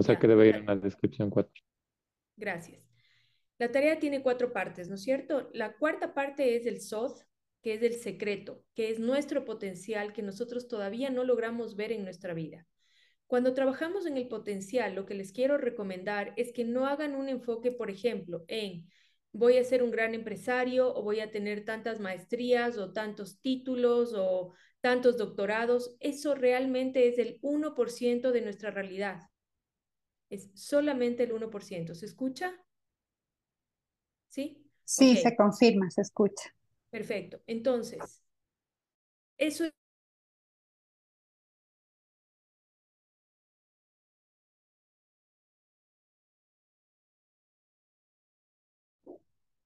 O sea Ya. que debe ir en la descripción 4. Gracias. La tarea tiene cuatro partes, ¿no es cierto? La cuarta parte es el SOD, que es el secreto, que es nuestro potencial que nosotros todavía no logramos ver en nuestra vida. Cuando trabajamos en el potencial, lo que les quiero recomendar es que no hagan un enfoque, por ejemplo, en voy a ser un gran empresario o voy a tener tantas maestrías o tantos títulos o tantos doctorados. Eso realmente es el 1% de nuestra realidad. Es solamente el 1%. ¿Se escucha? ¿Sí? Sí, se confirma, se escucha. Perfecto. Entonces, eso es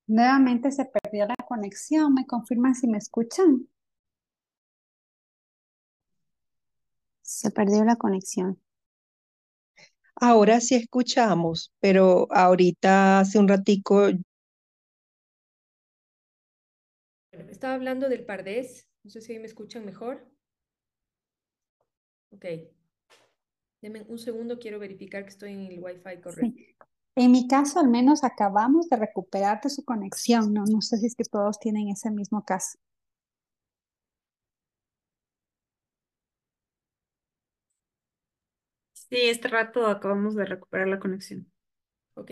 Nuevamente se perdió la conexión. ¿Me confirman si me escuchan? Se perdió la conexión. Ahora sí escuchamos, pero ahorita hace un ratico Bueno, estaba hablando del pardés. No sé si ahí me escuchan mejor. Ok. Denme un segundo, quiero verificar que estoy en el Wi-Fi correcto. Sí. En mi caso, al menos acabamos de recuperar de su conexión, ¿no? No sé si es que todos tienen ese mismo caso. Sí, este rato acabamos de recuperar la conexión. Ok.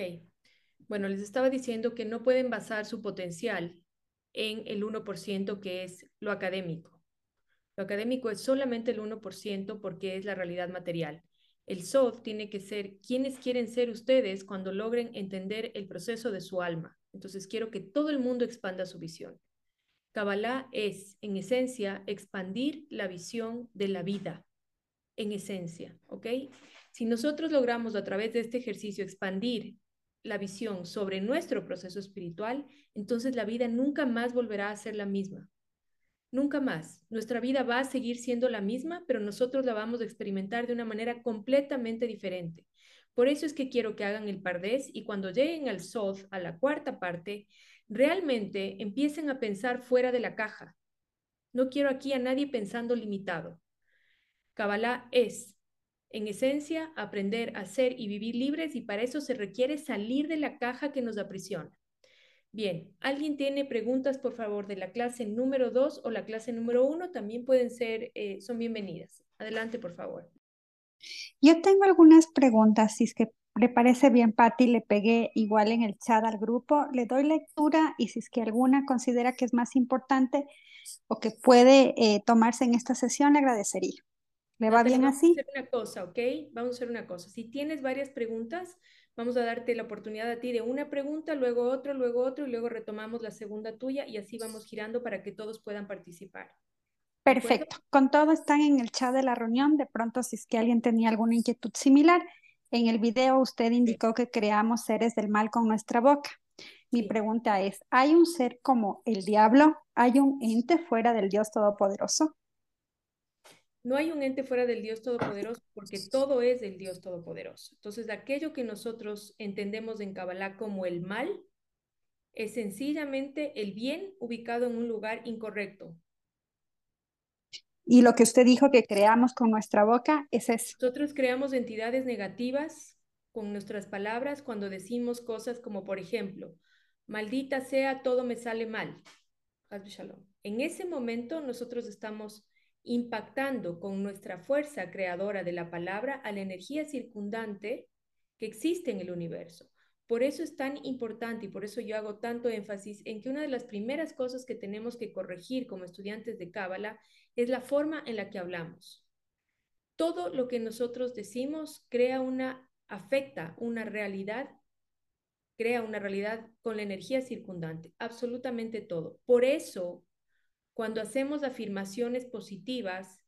Bueno, les estaba diciendo que no pueden basar su potencial en el 1% que es lo académico. Lo académico es solamente el 1% porque es la realidad material. El SOD tiene que ser quienes quieren ser ustedes cuando logren entender el proceso de su alma. Entonces quiero que todo el mundo expanda su visión. Kabbalah es, en esencia, expandir la visión de la vida, en esencia, ¿ok? Si nosotros logramos a través de este ejercicio expandir la visión sobre nuestro proceso espiritual, entonces la vida nunca más volverá a ser la misma. Nunca más. Nuestra vida va a seguir siendo la misma, pero nosotros la vamos a experimentar de una manera completamente diferente. Por eso es que quiero que hagan el pardés y cuando lleguen al SOD, a la cuarta parte, realmente empiecen a pensar fuera de la caja. No quiero aquí a nadie pensando limitado. Kabbalah es, en esencia, aprender a ser y vivir libres y para eso se requiere salir de la caja que nos aprisiona. Bien, ¿alguien tiene preguntas, por favor, de la clase número 2 o la clase número 1? También pueden ser, eh, son bienvenidas. Adelante, por favor. Yo tengo algunas preguntas, si es que le parece bien, Patti, le pegué igual en el chat al grupo, le doy lectura y si es que alguna considera que es más importante o que puede eh, tomarse en esta sesión, le agradecería. ¿Le va bien vamos a así? hacer una cosa, ¿ok? Vamos a hacer una cosa. Si tienes varias preguntas, vamos a darte la oportunidad a ti de una pregunta, luego otra, luego otra y luego retomamos la segunda tuya y así vamos girando para que todos puedan participar. Perfecto. Con todo están en el chat de la reunión. De pronto, si es que alguien tenía alguna inquietud similar, en el video usted indicó que creamos seres del mal con nuestra boca. Mi Sí. pregunta es, ¿hay un ser como el diablo? ¿Hay un ente fuera del Dios Todopoderoso? No hay un ente fuera del Dios Todopoderoso porque todo es del Dios Todopoderoso. Entonces, aquello que nosotros entendemos en Kabbalah como el mal es sencillamente el bien ubicado en un lugar incorrecto. Y lo que usted dijo que creamos con nuestra boca es eso. Nosotros creamos entidades negativas con nuestras palabras cuando decimos cosas como, por ejemplo, maldita sea, todo me sale mal. En ese momento nosotros estamos impactando con nuestra fuerza creadora de la palabra a la energía circundante que existe en el universo. Por eso es tan importante y por eso yo hago tanto énfasis en que una de las primeras cosas que tenemos que corregir como estudiantes de Cábala es la forma en la que hablamos. Todo lo que nosotros decimos crea una, afecta una realidad, crea una realidad con la energía circundante, absolutamente todo. Por eso, cuando hacemos afirmaciones positivas,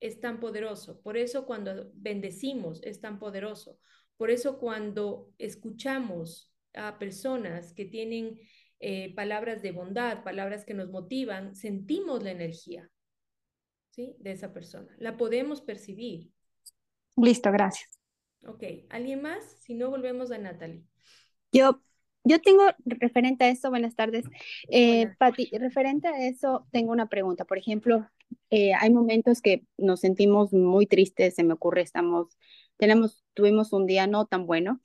es tan poderoso. Por eso cuando bendecimos es tan poderoso. Por eso cuando escuchamos a personas que tienen eh, palabras de bondad, palabras que nos motivan, sentimos la energía ¿sí? de esa persona. La podemos percibir. Listo, gracias. Ok, ¿alguien más? Si no, volvemos a Natalie. Yo, yo tengo, referente a eso, buenas tardes. Eh, Buenas. Pati, referente a eso, tengo una pregunta. Por ejemplo, eh, hay momentos que nos sentimos muy tristes, se me ocurre, estamos tenemos, tuvimos un día no tan bueno.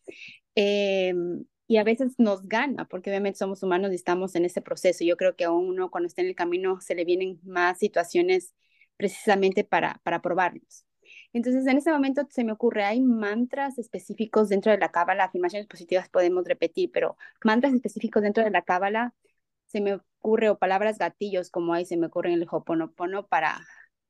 Em, y a veces nos gana, porque obviamente somos humanos y estamos en ese proceso. Yo creo que a uno cuando está en el camino se le vienen más situaciones precisamente para, para probarlos. Entonces, en ese momento se me ocurre, hay mantras específicos dentro de la cábala, afirmaciones positivas podemos repetir, pero mantras específicos dentro de la cábala se me ocurre, o palabras gatillos como ahí se me ocurre en el Hoponopono para,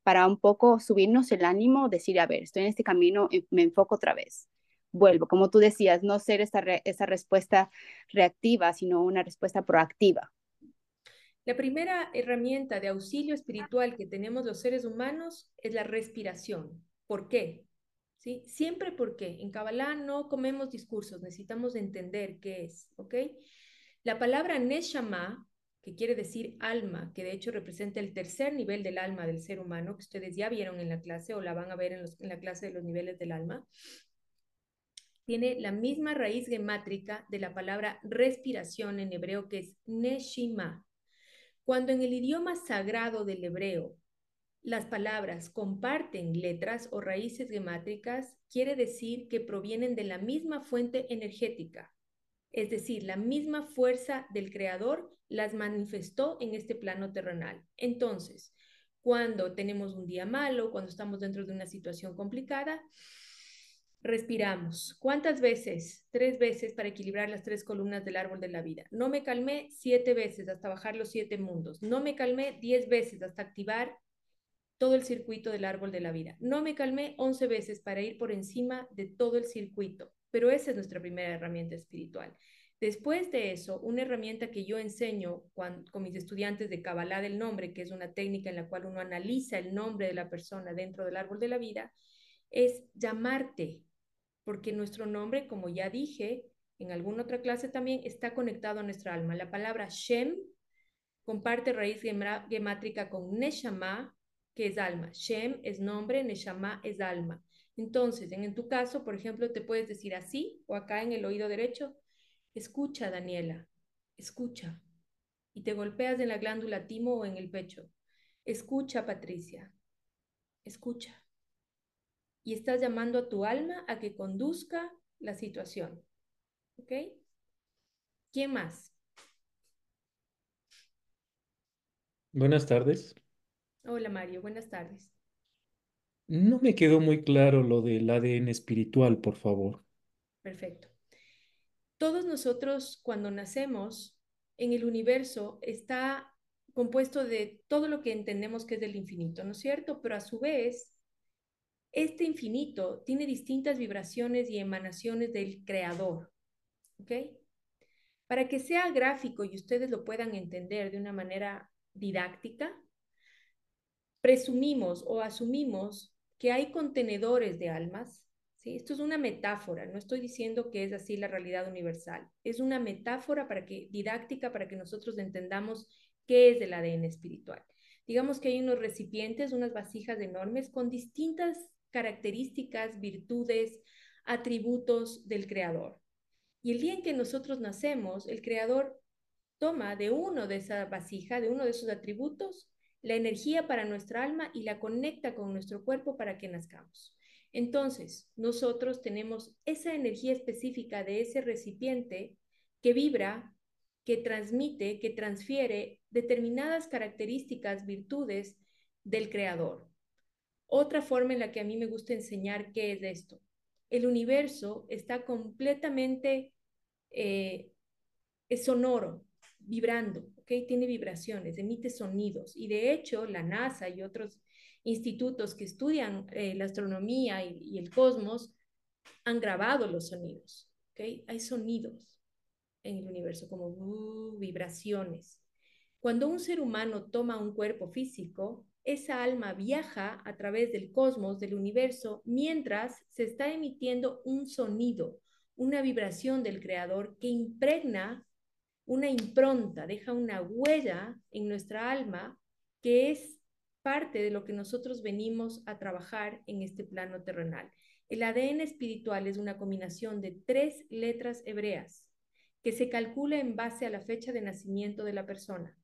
para un poco subirnos el ánimo, decir, a ver, estoy en este camino, me enfoco otra vez vuelvo, como tú decías, no ser esa, esa respuesta reactiva, sino una respuesta proactiva. La primera herramienta de auxilio espiritual que tenemos los seres humanos es la respiración. ¿Por qué? ¿Sí? Siempre porque en Kabbalah no comemos discursos, necesitamos entender qué es, ¿ok? La palabra Neshama, que quiere decir alma, que de hecho representa el tercer nivel del alma del ser humano, que ustedes ya vieron en la clase o la van a ver en, en la clase de los niveles del alma, tiene la misma raíz gemátrica de la palabra respiración en hebreo que es neshima. Cuando en el idioma sagrado del hebreo las palabras comparten letras o raíces gemátricas, quiere decir que provienen de la misma fuente energética, es decir, la misma fuerza del creador las manifestó en este plano terrenal. Entonces, cuando tenemos un día malo, cuando estamos dentro de una situación complicada, Respiramos. ¿Cuántas veces? Tres veces para equilibrar las tres columnas del árbol de la vida. No me calmé siete veces hasta bajar los siete mundos. No me calmé diez veces hasta activar todo el circuito del árbol de la vida. No me calmé once veces para ir por encima de todo el circuito. Pero esa es nuestra primera herramienta espiritual. Después de eso, una herramienta que yo enseño con mis estudiantes de Kabbalah del nombre, que es una técnica en la cual uno analiza el nombre de la persona dentro del árbol de la vida, es llamarte porque nuestro nombre, como ya dije en alguna otra clase también, está conectado a nuestra alma. La palabra Shem comparte raíz gemátrica con Neshama, que es alma. Shem es nombre, Neshama es alma. Entonces, en, tu caso, por ejemplo, te puedes decir así o acá en el oído derecho, escucha, Daniela, escucha. Y te golpeas en la glándula timo o en el pecho. Escucha, Patricia, escucha y estás llamando a tu alma a que conduzca la situación. ¿Ok? ¿Quién más? Buenas tardes. Hola Mario, buenas tardes. No me quedó muy claro lo del ADN espiritual, por favor. Perfecto. Todos nosotros cuando nacemos en el universo está compuesto de todo lo que entendemos que es del infinito, ¿no es cierto? Pero a su vez este infinito tiene distintas vibraciones y emanaciones del creador. ¿Ok? Para que sea gráfico y ustedes lo puedan entender de una manera didáctica, presumimos o asumimos que hay contenedores de almas. ¿sí? Esto es una metáfora, no estoy diciendo que es así la realidad universal. Es una metáfora para que, didáctica para que nosotros entendamos qué es el ADN espiritual. Digamos que hay unos recipientes, unas vasijas enormes con distintas características, virtudes, atributos del Creador. Y el día en que nosotros nacemos, el Creador toma de uno de esa vasija, de uno de esos atributos, la energía para nuestra alma y la conecta con nuestro cuerpo para que nazcamos. Entonces, nosotros tenemos esa energía específica de ese recipiente que vibra, que transmite, que transfiere determinadas características, virtudes del Creador. Otra forma en la que a mí me gusta enseñar qué es esto. El universo está completamente eh, sonoro, vibrando, ¿ok? Tiene vibraciones, emite sonidos. Y de hecho, la NASA y otros institutos que estudian eh, la astronomía y, el cosmos han grabado los sonidos, ¿ok? Hay sonidos en el universo como uh, vibraciones. Cuando un ser humano toma un cuerpo físico, esa alma viaja a través del cosmos, del universo, mientras se está emitiendo un sonido, una vibración del creador que impregna una impronta, deja una huella en nuestra alma que es parte de lo que nosotros venimos a trabajar en este plano terrenal. El ADN espiritual es una combinación de tres letras hebreas que se calcula en base a la fecha de nacimiento de la persona.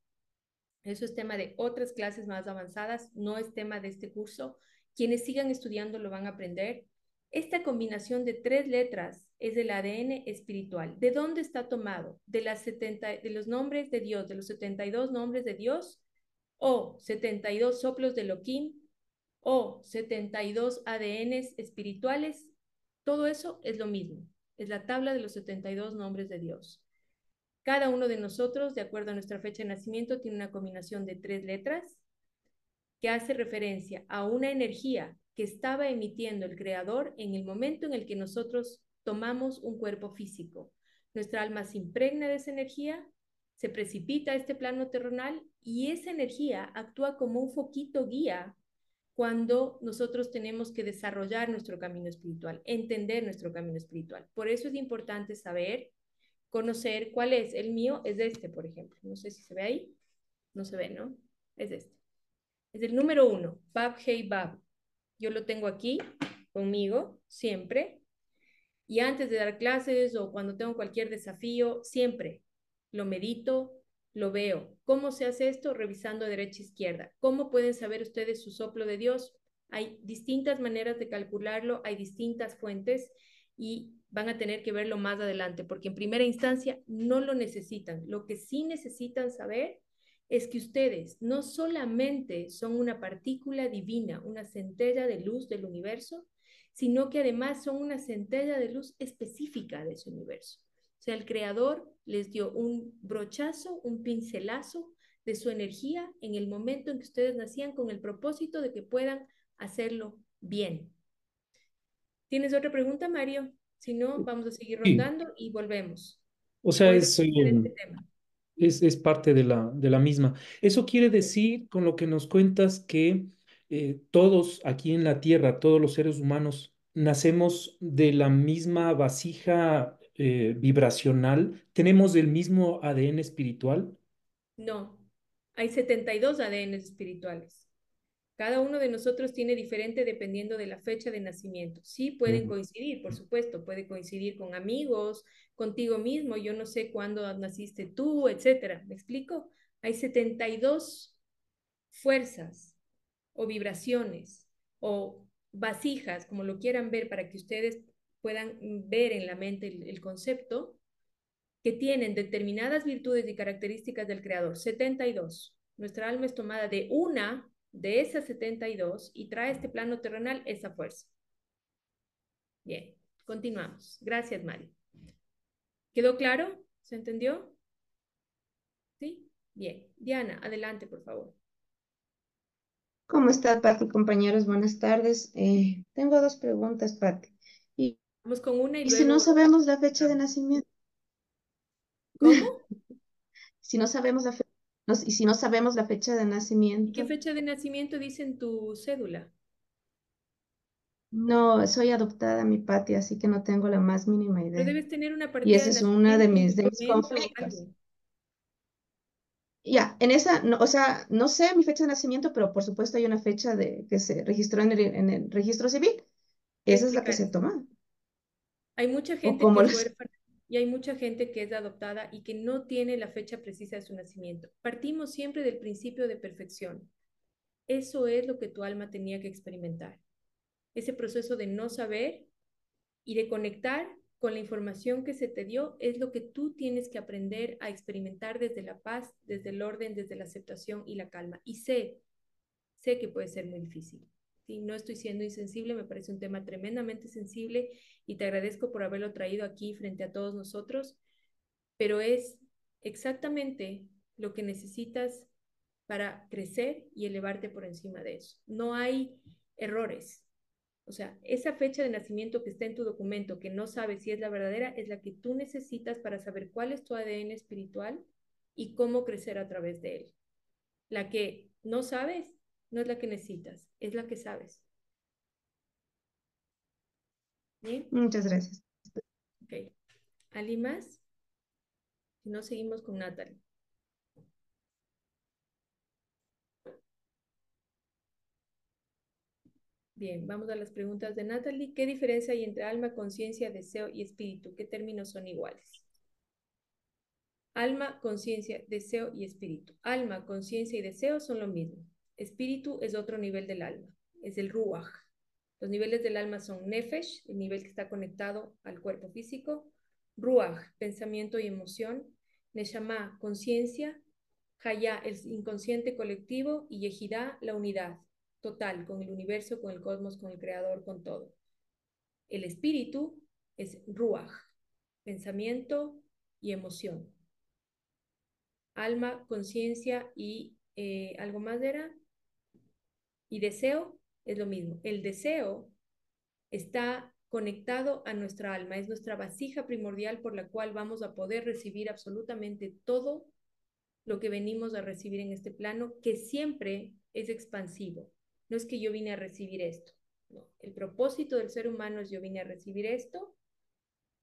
Eso es tema de otras clases más avanzadas, no es tema de este curso. Quienes sigan estudiando lo van a aprender. Esta combinación de tres letras es el ADN espiritual. ¿De dónde está tomado? De, las 70, de los nombres de Dios, de los 72 nombres de Dios, o 72 soplos de Elohim, o 72 ADNs espirituales. Todo eso es lo mismo. Es la tabla de los 72 nombres de Dios. Cada uno de nosotros, de acuerdo a nuestra fecha de nacimiento, tiene una combinación de tres letras que hace referencia a una energía que estaba emitiendo el Creador en el momento en el que nosotros tomamos un cuerpo físico. Nuestra alma se impregna de esa energía, se precipita a este plano terrenal y esa energía actúa como un foquito guía cuando nosotros tenemos que desarrollar nuestro camino espiritual, entender nuestro camino espiritual. Por eso es importante saber, conocer cuál es. El mío es este, por ejemplo. No sé si se ve ahí. No se ve, ¿no? Es este. Es el número uno, Bab Hey Bab. Yo lo tengo aquí conmigo siempre. Y antes de dar clases o cuando tengo cualquier desafío, siempre lo medito, lo veo. ¿Cómo se hace esto? Revisando derecha e izquierda. ¿Cómo pueden saber ustedes su soplo de Dios? Hay distintas maneras de calcularlo, hay distintas fuentes y van a tener que verlo más adelante, porque en primera instancia no lo necesitan. Lo que sí necesitan saber es que ustedes no solamente son una partícula divina, una centella de luz del universo, sino que además son una centella de luz específica de ese universo. O sea, el creador les dio un brochazo, un pincelazo de su energía en el momento en que ustedes nacían con el propósito de que puedan hacerlo bien. ¿Tienes otra pregunta, Mario? Si no, vamos a seguir rondando y volvemos. O sea, es, es, parte de la, de la misma. Eso quiere decir, con lo que nos cuentas, que eh, todos aquí en la Tierra, todos los seres humanos, nacemos de la misma vasija eh, vibracional, tenemos el mismo ADN espiritual. No, hay 72 ADN espirituales. Cada uno de nosotros tiene diferente dependiendo de la fecha de nacimiento. Sí pueden coincidir, por supuesto, puede coincidir con amigos, contigo mismo, yo no sé cuándo naciste tú, etcétera. ¿Me explico? Hay 72 fuerzas o vibraciones o vasijas, como lo quieran ver, para que ustedes puedan ver en la mente el, concepto, que tienen determinadas virtudes y características del creador. 72. Nuestra alma es tomada de una de esas 72 y trae este plano terrenal esa fuerza. Bien, continuamos. Gracias, Mari. ¿Quedó claro? ¿Se entendió? ¿Sí? Bien. Diana, adelante, por favor. ¿Cómo está, Pati, compañeros? Buenas tardes. Eh, tengo dos preguntas, Pati. Y, Vamos con una y, y si no sabemos la fecha de nacimiento. ¿Cómo? si no sabemos la fecha y si no sabemos la fecha de nacimiento. ¿Qué fecha de nacimiento dice en tu cédula? No, soy adoptada, mi patio, así que no tengo la más mínima idea. Pero debes tener una partida Y esa es una de mis, de mis conflictos. Ya, en esa, no, o sea, no sé mi fecha de nacimiento, pero por supuesto hay una fecha de que se registró en el, en el registro civil. Esa es la que se toma. Hay mucha gente que es huérfana y hay mucha gente que es adoptada y que no tiene la fecha precisa de su nacimiento. Partimos siempre del principio de perfección. Eso es lo que tu alma tenía que experimentar. Ese proceso de no saber y de conectar con la información que se te dio es lo que tú tienes que aprender a experimentar desde la paz, desde el orden, desde la aceptación y la calma. Y sé, sé que puede ser muy difícil. No estoy siendo insensible, me parece un tema tremendamente sensible y te agradezco por haberlo traído aquí frente a todos nosotros, pero es exactamente lo que necesitas para crecer y elevarte por encima de eso. No hay errores. O sea, esa fecha de nacimiento que está en tu documento, que no sabes si es la verdadera, es la que tú necesitas para saber cuál es tu ADN espiritual y cómo crecer a través de él. La que no sabes no es la que necesitas, es la que sabes. ¿Bien? Muchas gracias. Ok. ¿Alguien más? Si no, seguimos con Natalie. Bien, vamos a las preguntas de Natalie. ¿Qué diferencia hay entre alma, conciencia, deseo y espíritu? ¿Qué términos son iguales? Alma, conciencia, deseo y espíritu. Alma, conciencia y deseo son lo mismo. Espíritu es otro nivel del alma, es el ruach. Los niveles del alma son Nefesh, el nivel que está conectado al cuerpo físico, Ruach, pensamiento y emoción, Neshama, conciencia, Haya, el inconsciente colectivo, y Yehidá, la unidad total con el universo, con el cosmos, con el creador, con todo. El espíritu es Ruach, pensamiento y emoción. Alma, conciencia y eh, algo más era. Y deseo es lo mismo. El deseo está conectado a nuestra alma, es nuestra vasija primordial por la cual vamos a poder recibir absolutamente todo lo que venimos a recibir en este plano, que siempre es expansivo. No es que yo vine a recibir esto. El propósito del ser humano es yo vine a recibir esto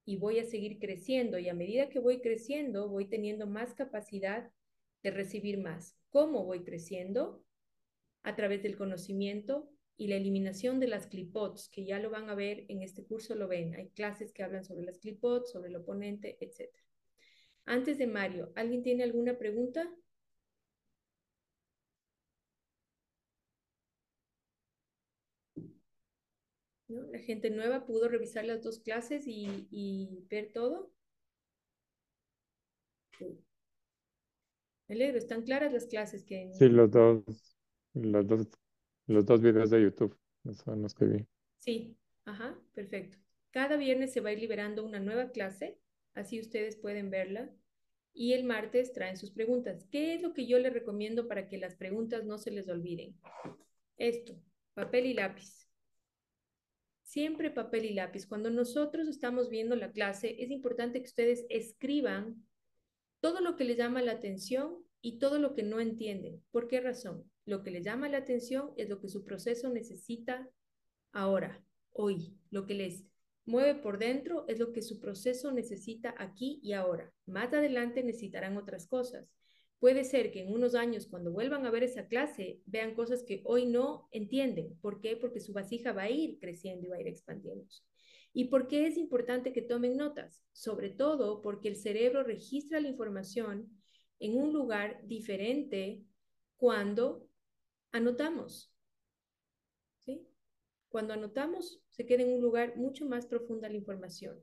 y voy a seguir creciendo. Y a medida que voy creciendo, voy teniendo más capacidad de recibir más. ¿Cómo voy creciendo? A través del conocimiento y la eliminación de las clipots, que ya lo van a ver en este curso, lo ven. Hay clases que hablan sobre las clipots, sobre el oponente, etc. Antes de Mario, ¿alguien tiene alguna pregunta? ¿No? La gente nueva pudo revisar las dos clases y, y ver todo. Me alegro, están claras las clases que... Sí, los dos, los dos, los dos videos de YouTube, son los que vi. Sí, ajá, perfecto. Cada viernes se va a ir liberando una nueva clase, así ustedes pueden verla y el martes traen sus preguntas. ¿Qué es lo que yo les recomiendo para que las preguntas no se les olviden? Esto, papel y lápiz. Siempre papel y lápiz. Cuando nosotros estamos viendo la clase, es importante que ustedes escriban todo lo que les llama la atención y todo lo que no entienden. ¿Por qué razón? Lo que les llama la atención es lo que su proceso necesita ahora, hoy, lo que les mueve por dentro es lo que su proceso necesita aquí y ahora. Más adelante necesitarán otras cosas. Puede ser que en unos años, cuando vuelvan a ver esa clase, vean cosas que hoy no entienden. ¿Por qué? Porque su vasija va a ir creciendo y va a ir expandiéndose. ¿Y por qué es importante que tomen notas? Sobre todo porque el cerebro registra la información en un lugar diferente cuando anotamos. ¿Sí? Cuando anotamos, se queda en un lugar mucho más profunda la información.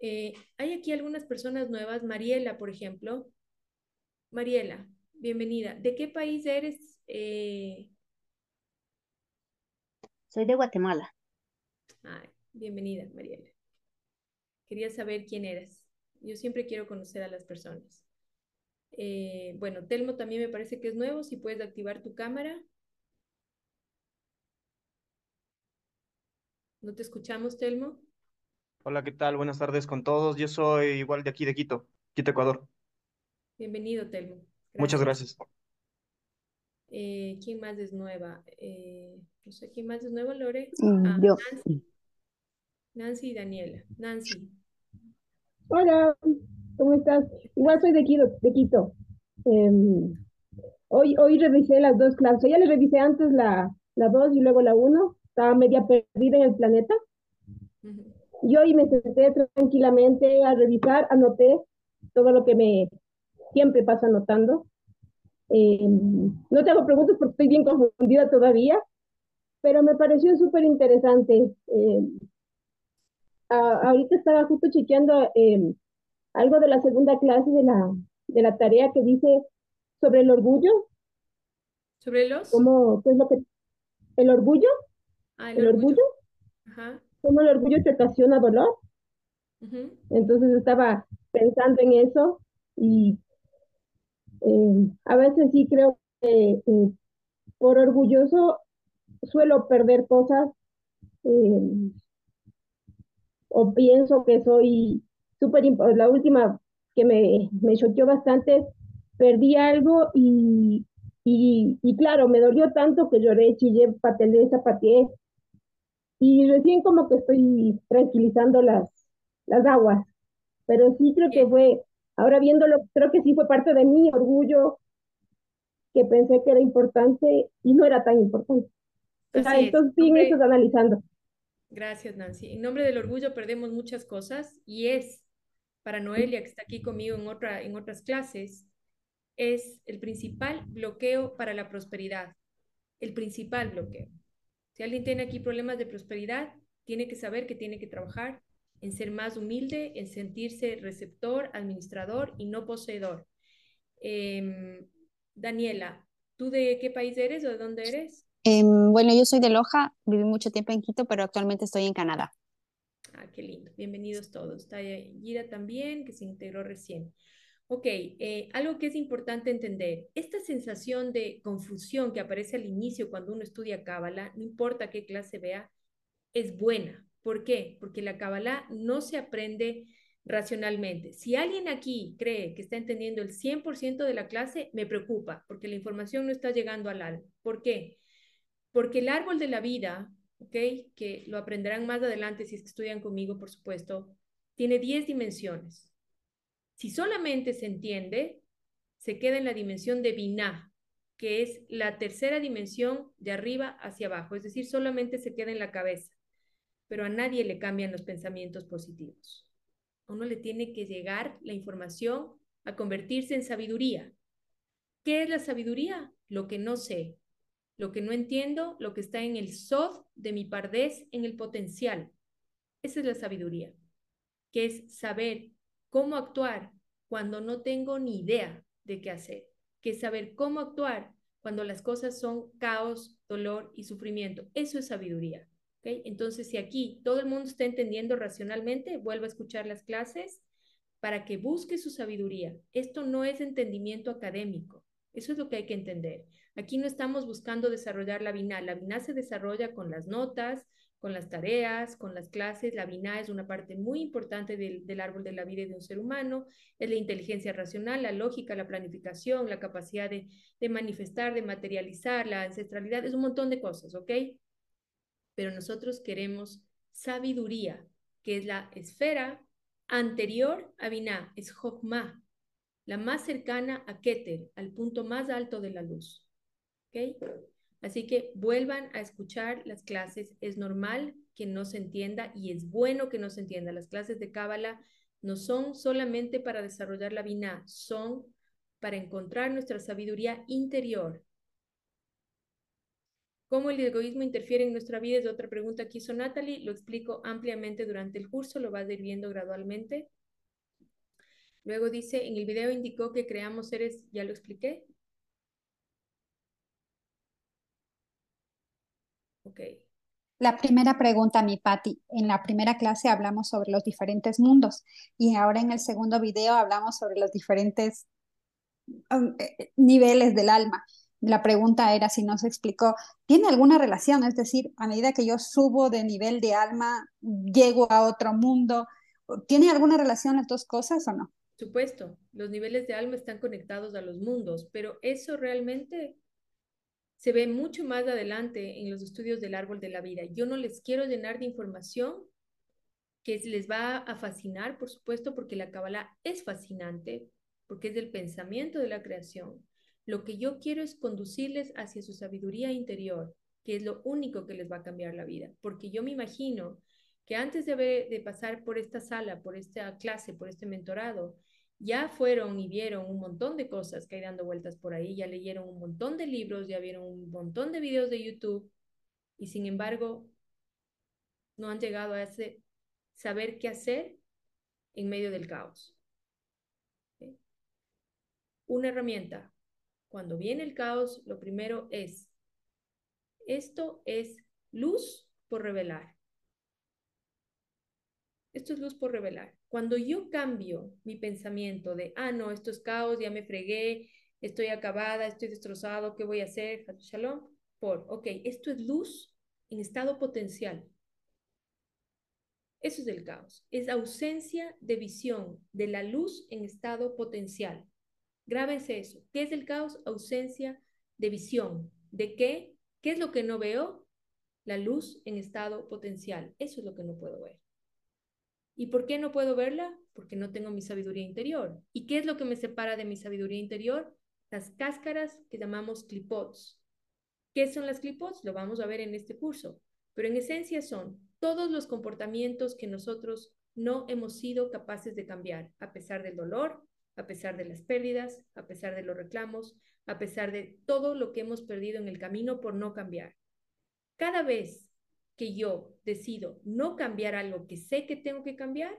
Eh, hay aquí algunas personas nuevas, Mariela, por ejemplo. Mariela, bienvenida. ¿De qué país eres? Eh, Soy de Guatemala. bienvenida, Mariela. Quería saber quién eres. Yo siempre quiero conocer a las personas. Eh, bueno, Telmo también me parece que es nuevo. Si puedes activar tu cámara. ¿No te escuchamos, Telmo? Hola, ¿qué tal? Buenas tardes con todos. Yo soy igual de aquí de Quito, Quito, Ecuador. Bienvenido, Telmo. Muchas gracias. Eh, ¿quién más es nueva? Eh, no sé, ¿quién más es nueva, Lore? Mm, ah, yo. Nancy. Nancy y Daniela. Nancy. Hola, ¿cómo estás? Igual soy de Quito. De Quito. Em, hoy, hoy revisé las dos clases. Ya les revisé antes la, la 2 y luego la 1 estaba media perdida en el planeta. Y hoy me senté tranquilamente a revisar, anoté todo lo que me siempre pasa anotando. Eh, no te hago preguntas porque estoy bien confundida todavía, pero me pareció súper interesante. Eh, ahorita estaba justo chequeando eh, algo de la segunda clase de la, de la tarea que dice sobre el orgullo. ¿Sobre los? ¿Cómo, ¿Qué es lo que? ¿El orgullo? Ah, el, orgullo. Ajá. ¿Cómo el orgullo te ocasiona dolor? Entonces estaba pensando en eso y eh, a veces sí creo que por orgulloso suelo perder cosas eh, o pienso que soy súper la última que me, me choqueó bastante perdí algo y, y, y, claro, me dolió tanto que lloré, chillé, patelé, zapateé y recién como que estoy tranquilizando las, las aguas, pero sí creo que fue, ahora viéndolo, creo que sí fue parte de mi orgullo que pensé que era importante y no era tan importante. entonces, sí, me estás analizando. Gracias, Nancy. En nombre del orgullo perdemos muchas cosas y es, para Noelia, que está aquí conmigo en, otra, en otras clases, es el principal bloqueo para la prosperidad. el principal bloqueo. Si alguien tiene aquí problemas de prosperidad, tiene que saber que tiene que trabajar en ser más humilde, en sentirse receptor, administrador y no poseedor. Em, Daniela, ¿tú de qué país eres o de dónde eres? Em, bueno, yo soy de Loja, viví mucho tiempo en Quito, pero actualmente estoy en Canadá. Ah, qué lindo. Bienvenidos todos. Está Gira también, que se integró recién. Ok, eh, algo que es importante entender, esta sensación de confusión que aparece al inicio cuando uno estudia Cábala, no importa qué clase vea, es buena. ¿Por qué? Porque la Kabbalah no se aprende racionalmente. Si alguien aquí cree que está entendiendo el 100% de la clase, me preocupa, porque la información no está llegando al alma. ¿Por qué? Porque el árbol de la vida, ¿ok? Que lo aprenderán más adelante si estudian conmigo, por supuesto, tiene 10 dimensiones. Si solamente se entiende, se queda en la dimensión de Binah, que es la tercera dimensión de arriba hacia abajo, es decir, solamente se queda en la cabeza pero a nadie le cambian los pensamientos positivos. A uno le tiene que llegar la información a convertirse en sabiduría. ¿Qué es la sabiduría? Lo que no sé, lo que no entiendo, lo que está en el sod de mi pardez, en el potencial. Esa es la sabiduría, que es saber cómo actuar cuando no tengo ni idea de qué hacer, que saber cómo actuar cuando las cosas son caos, dolor y sufrimiento. Eso es sabiduría. Entonces, si aquí todo el mundo está entendiendo racionalmente, vuelva a escuchar las clases para que busque su sabiduría. Esto no es entendimiento académico, eso es lo que hay que entender. Aquí no estamos buscando desarrollar la BINA, la BINA se desarrolla con las notas, con las tareas, con las clases. La BINA es una parte muy importante del, árbol de la vida de un ser humano, es la inteligencia racional, la lógica, la planificación, la capacidad de, de manifestar, de materializar, la ancestralidad, es un montón de cosas, ¿ok? pero nosotros queremos sabiduría, que es la esfera anterior a Binah, es Jokma, la más cercana a Keter, al punto más alto de la luz. ¿Okay? Así que vuelvan a escuchar las clases. Es normal que no se entienda y es bueno que no se entienda. Las clases de Cábala no son solamente para desarrollar la Binah, son para encontrar nuestra sabiduría interior, ¿Cómo el egoísmo interfiere en nuestra vida? Es otra pregunta que hizo Natalie. Lo explico ampliamente durante el curso, lo vas a ir viendo gradualmente. Luego dice, en el video indicó que creamos seres, ya lo expliqué. Ok. La primera pregunta, mi Patti. En la primera clase hablamos sobre los diferentes mundos y ahora en el segundo video hablamos sobre los diferentes um, eh, niveles del alma la pregunta era si no se explicó, ¿tiene alguna relación? Es decir, a medida que yo subo de nivel de alma, llego a otro mundo. ¿Tiene alguna relación las dos cosas o no? Supuesto, los niveles de alma están conectados a los mundos, pero eso realmente se ve mucho más adelante en los estudios del árbol de la vida. Yo no les quiero llenar de información que les va a fascinar, por supuesto, porque la Kabbalah es fascinante, porque es del pensamiento de la creación, lo que yo quiero es conducirles hacia su sabiduría interior, que es lo único que les va a cambiar la vida. Porque yo me imagino que antes de, de pasar por esta sala, por esta clase, por este mentorado, ya fueron y vieron un montón de cosas que hay dando vueltas por ahí, ya leyeron un montón de libros, ya vieron un montón de videos de YouTube y sin embargo no han llegado a saber qué hacer en medio del caos. Una herramienta cuando viene el caos, lo primero es, esto es luz por revelar. Esto es luz por revelar. Cuando yo cambio mi pensamiento de, ah, no, esto es caos, ya me fregué, estoy acabada, estoy destrozado, ¿qué voy a hacer? Shalom. Por, ok, esto es luz en estado potencial. Eso es el caos. Es ausencia de visión de la luz en estado potencial. Grábense eso. ¿Qué es el caos? Ausencia de visión. ¿De qué? ¿Qué es lo que no veo? La luz en estado potencial. Eso es lo que no puedo ver. ¿Y por qué no puedo verla? Porque no tengo mi sabiduría interior. ¿Y qué es lo que me separa de mi sabiduría interior? Las cáscaras que llamamos clipots. ¿Qué son las clipots? Lo vamos a ver en este curso. Pero en esencia son todos los comportamientos que nosotros no hemos sido capaces de cambiar, a pesar del dolor, a pesar de las pérdidas, a pesar de los reclamos, a pesar de todo lo que hemos perdido en el camino por no cambiar. Cada vez que yo decido no cambiar algo que sé que tengo que cambiar,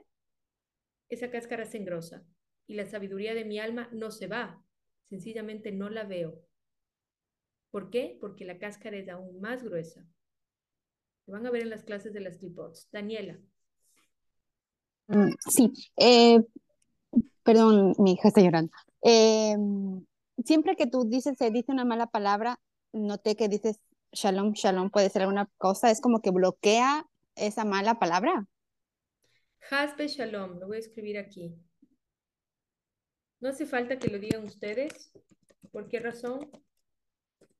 esa cáscara se engrosa y la sabiduría de mi alma no se va, sencillamente no la veo. ¿Por qué? Porque la cáscara es aún más gruesa. Lo van a ver en las clases de las clipots. Daniela. Mm, sí, eh, perdón, mi hija está llorando. Eh, siempre que tú dices, se dice una mala palabra, noté que dices shalom, shalom puede ser alguna cosa, es como que bloquea esa mala palabra. Hasbe shalom, lo voy a escribir aquí. No hace falta que lo digan ustedes. ¿Por qué razón?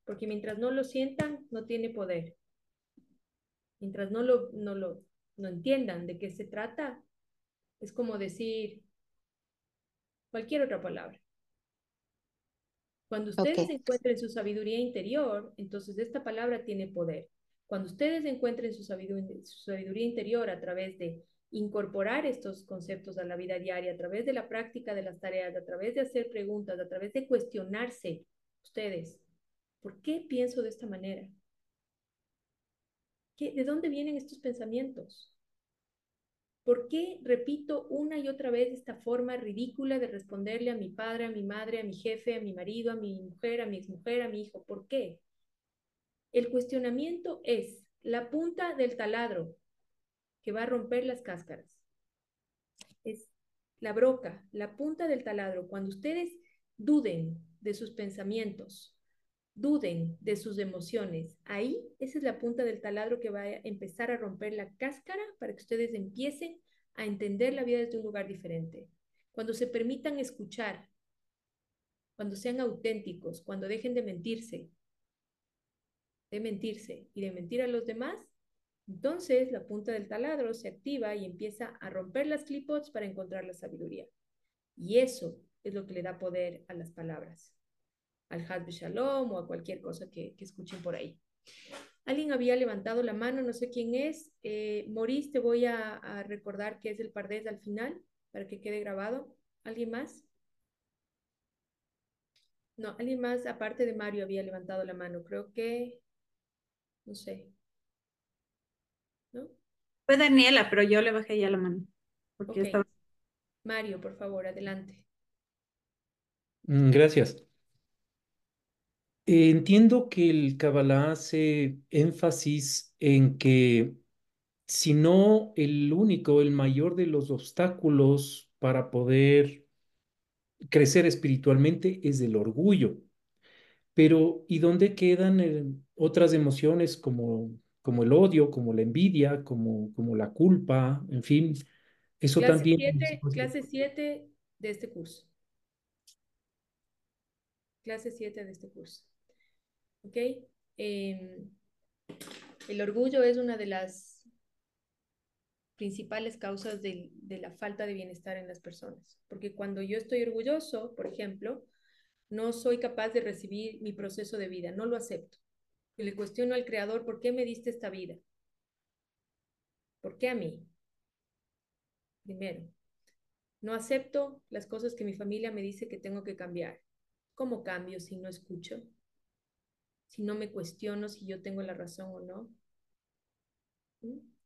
Porque mientras no lo sientan, no tiene poder. Mientras no lo, no lo no entiendan de qué se trata, es como decir cualquier otra palabra. Cuando ustedes encuentren su sabiduría interior, entonces esta palabra tiene poder. Cuando ustedes encuentren su sabiduría, interior a través de incorporar estos conceptos a la vida diaria, a través de la práctica de las tareas, a través de hacer preguntas, a través de cuestionarse ustedes, ¿por qué pienso de esta manera? ¿De dónde vienen estos pensamientos? ¿Por qué repito una y otra vez esta forma ridícula de responderle a mi padre, a mi madre, a mi jefe, a mi marido, a mi mujer, a mi exmujer, a mi hijo? ¿Por qué? El cuestionamiento es la punta del taladro que va a romper las cáscaras. Es la broca, la punta del taladro. Cuando ustedes duden de sus pensamientos, duden de sus emociones. Ahí, esa es la punta del taladro que va a empezar a romper la cáscara para que ustedes empiecen a entender la vida desde un lugar diferente. Cuando se permitan escuchar, cuando sean auténticos, cuando dejen de mentirse, de mentirse y de mentir a los demás, entonces la punta del taladro se activa y empieza a romper las clipots para encontrar la sabiduría. Y eso es lo que le da poder a las palabras al Hadbe Shalom o a cualquier cosa que, escuchen por ahí. Alguien había levantado la mano, no sé quién es. Eh, Maurice, te voy a, recordar que es el Pardés al final para que quede grabado. ¿Alguien más? No, alguien más aparte de Mario había levantado la mano. Creo que, no sé. ¿No? Fue Daniela, pero yo le bajé ya la mano. Mario, por favor, adelante. Mm, gracias. Entiendo que el Kabbalah hace énfasis en que si no el único, el mayor de los obstáculos para poder crecer espiritualmente es el orgullo. Pero ¿y dónde quedan eh, otras emociones como, como el odio, como la envidia, como, como la culpa? En fin, eso también... clase 7 de este curso. Clase 7 de este curso. ¿Ok? Em, el orgullo es una de las principales causas de, la falta de bienestar en las personas, porque cuando yo estoy orgulloso, por ejemplo, no soy capaz de recibir mi proceso de vida, no lo acepto. Y le cuestiono al creador, ¿por qué me diste esta vida? ¿Por qué a mí? Primero, no acepto las cosas que mi familia me dice que tengo que cambiar. ¿Cómo cambio si no escucho? Si no me cuestiono si yo tengo la razón o no.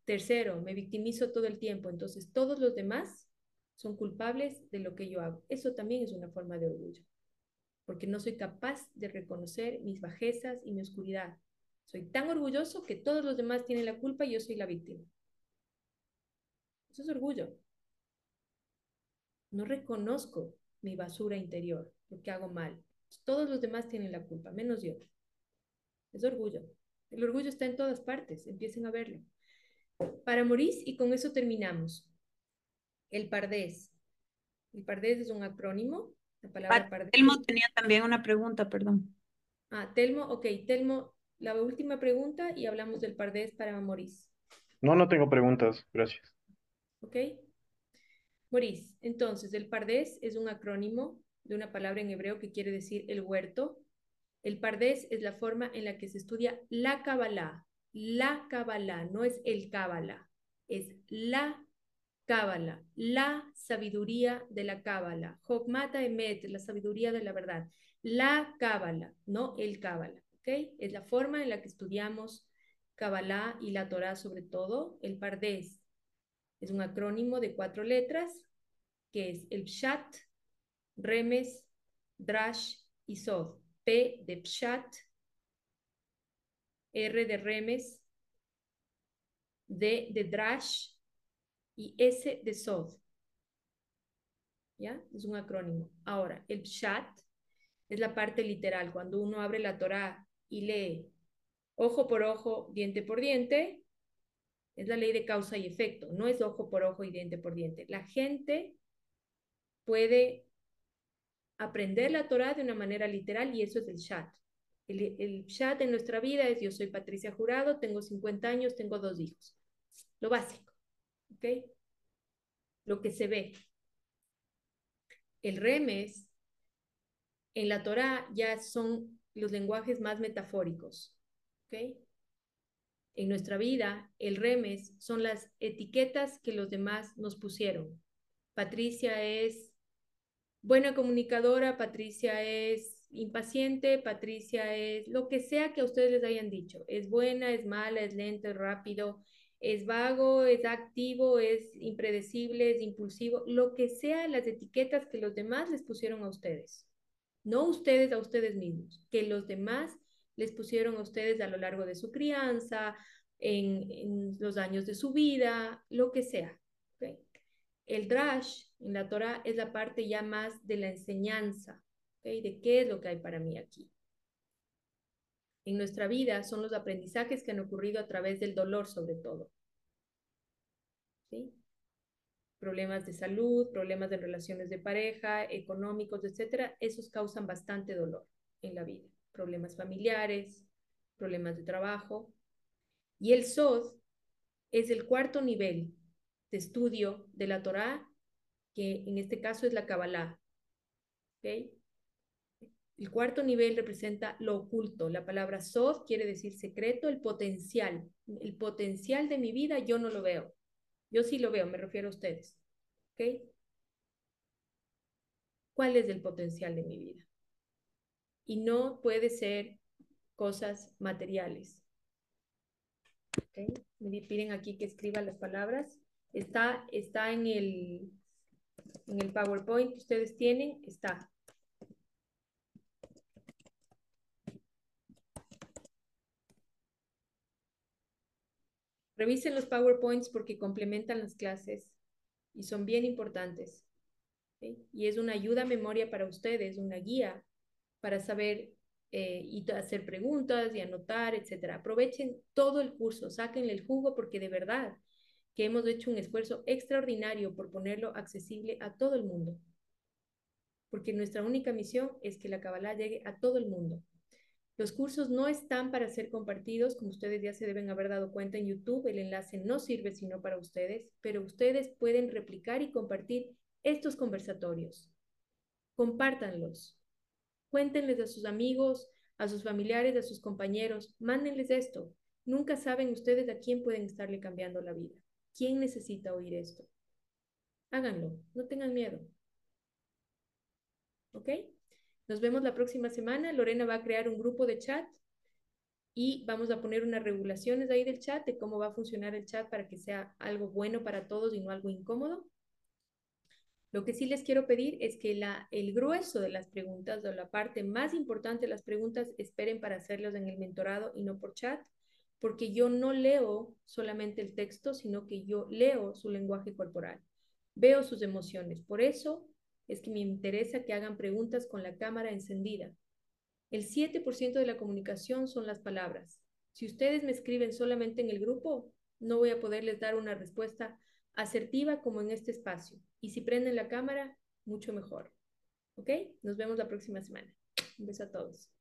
Tercero, me victimizo todo el tiempo, entonces todos los demás son culpables de lo que yo hago. Eso también es una forma de orgullo, porque no soy capaz de reconocer mis bajezas y mi oscuridad. Soy tan orgulloso que todos los demás tienen la culpa y yo soy la víctima. Eso es orgullo. No reconozco mi basura interior, lo que hago mal. Todos los demás tienen la culpa, menos yo. Es orgullo. El orgullo está en todas partes, empiecen a verlo. Para Maurice, y con eso terminamos. El pardés. El pardés es un acrónimo. La palabra pardés. Telmo tenía también una pregunta, perdón. Ah, Telmo, ok. Telmo, la última pregunta y hablamos del pardés para Maurice. No, no tengo preguntas, gracias. Ok. Maurice, entonces, el pardés es un acrónimo de una palabra en hebreo que quiere decir el huerto el Pardés es la forma en la que se estudia la Kabbalah. La Kabbalah, no es el Kabbalah, es la Cábala, la sabiduría de la Cábala. Jokmata Emet, la sabiduría de la verdad. La Cábala, no el Cábala, ¿ok? Es la forma en la que estudiamos Kabbalah y la Torah sobre todo. El Pardes es un acrónimo de cuatro letras que es el Pshat, Remes, Drash y Sod. P de Pshat, R de Remes, D de Drash y S de Sod. ¿Ya? Es un acrónimo. Ahora, el Pshat es la parte literal. Cuando uno abre la Torah y lee ojo por ojo, diente por diente, es la ley de causa y efecto. No es ojo por ojo y diente por diente. La gente puede aprender la Torah de una manera literal y eso es el Shat. El, el Shat en nuestra vida es yo soy Patricia Jurado, tengo 50 años, tengo dos hijos. Lo básico. ¿Ok? Lo que se ve. El remes en la Torah ya son los lenguajes más metafóricos. ¿Ok? En nuestra vida, el remes son las etiquetas que los demás nos pusieron. Patricia es buena comunicadora, Patricia es impaciente, Patricia es lo que sea que a ustedes les hayan dicho. Es buena, es mala, es lento, es rápido, es vago, es activo, es impredecible, es impulsivo, lo que sea las etiquetas que los demás les pusieron a ustedes. No ustedes a ustedes mismos, que los demás les pusieron a ustedes a lo largo de su crianza, en, los años de su vida, lo que sea. El drash en la Torah es la parte ya más de la enseñanza, de qué es lo que hay para mí aquí. En nuestra vida son los aprendizajes que han ocurrido a través del dolor sobre todo. ¿Sí? Problemas de salud, problemas de relaciones de pareja, económicos, etcétera, esos causan bastante dolor en la vida. Problemas familiares, problemas de trabajo. Y el SOD es el cuarto nivel de estudio de la Torá, que en este caso es la Kabbalah. ¿Okay? El cuarto nivel representa lo oculto. La palabra Sod quiere decir secreto, el potencial. El potencial de mi vida yo no lo veo. Yo sí lo veo, me refiero a ustedes. ¿Ok? ¿Cuál es el potencial de mi vida? Y no puede ser cosas materiales. Me piden aquí que escriba las palabras. Está, está en, el, en el PowerPoint ustedes tienen, está. Revisen los PowerPoints porque complementan las clases y son bien importantes. Y es una ayuda a memoria para ustedes, una guía para saber eh, y hacer preguntas y anotar, etc. Aprovechen todo el curso, sáquenle el jugo porque de verdad que hemos hecho un esfuerzo extraordinario por ponerlo accesible a todo el mundo. Porque nuestra única misión es que la Kabbalah llegue a todo el mundo. Los cursos no están para ser compartidos, como ustedes ya se deben haber dado cuenta en YouTube, el enlace no sirve sino para ustedes, pero ustedes pueden replicar y compartir estos conversatorios. Compártanlos. Cuéntenles a sus amigos, a sus familiares, a sus compañeros, mándenles esto. Nunca saben ustedes a quién pueden estarle cambiando la vida. ¿Quién necesita oír esto? Háganlo, no tengan miedo. ¿Ok? Nos vemos la próxima semana. Lorena va a crear un grupo de chat y vamos a poner unas regulaciones ahí del chat de cómo va a funcionar el chat para que sea algo bueno para todos y no algo incómodo. Lo que sí les quiero pedir es que la, el grueso de las preguntas o la parte más importante de las preguntas esperen para hacerlos en el mentorado y no por chat, porque yo no leo solamente el texto, sino que yo leo su lenguaje corporal, veo sus emociones. Por eso es que me interesa que hagan preguntas con la cámara encendida. El 7% de la comunicación son las palabras. Si ustedes me escriben solamente en el grupo, no voy a poderles dar una respuesta asertiva como en este espacio. Y si prenden la cámara, mucho mejor. ¿Ok? Nos vemos la próxima semana. Un beso a todos.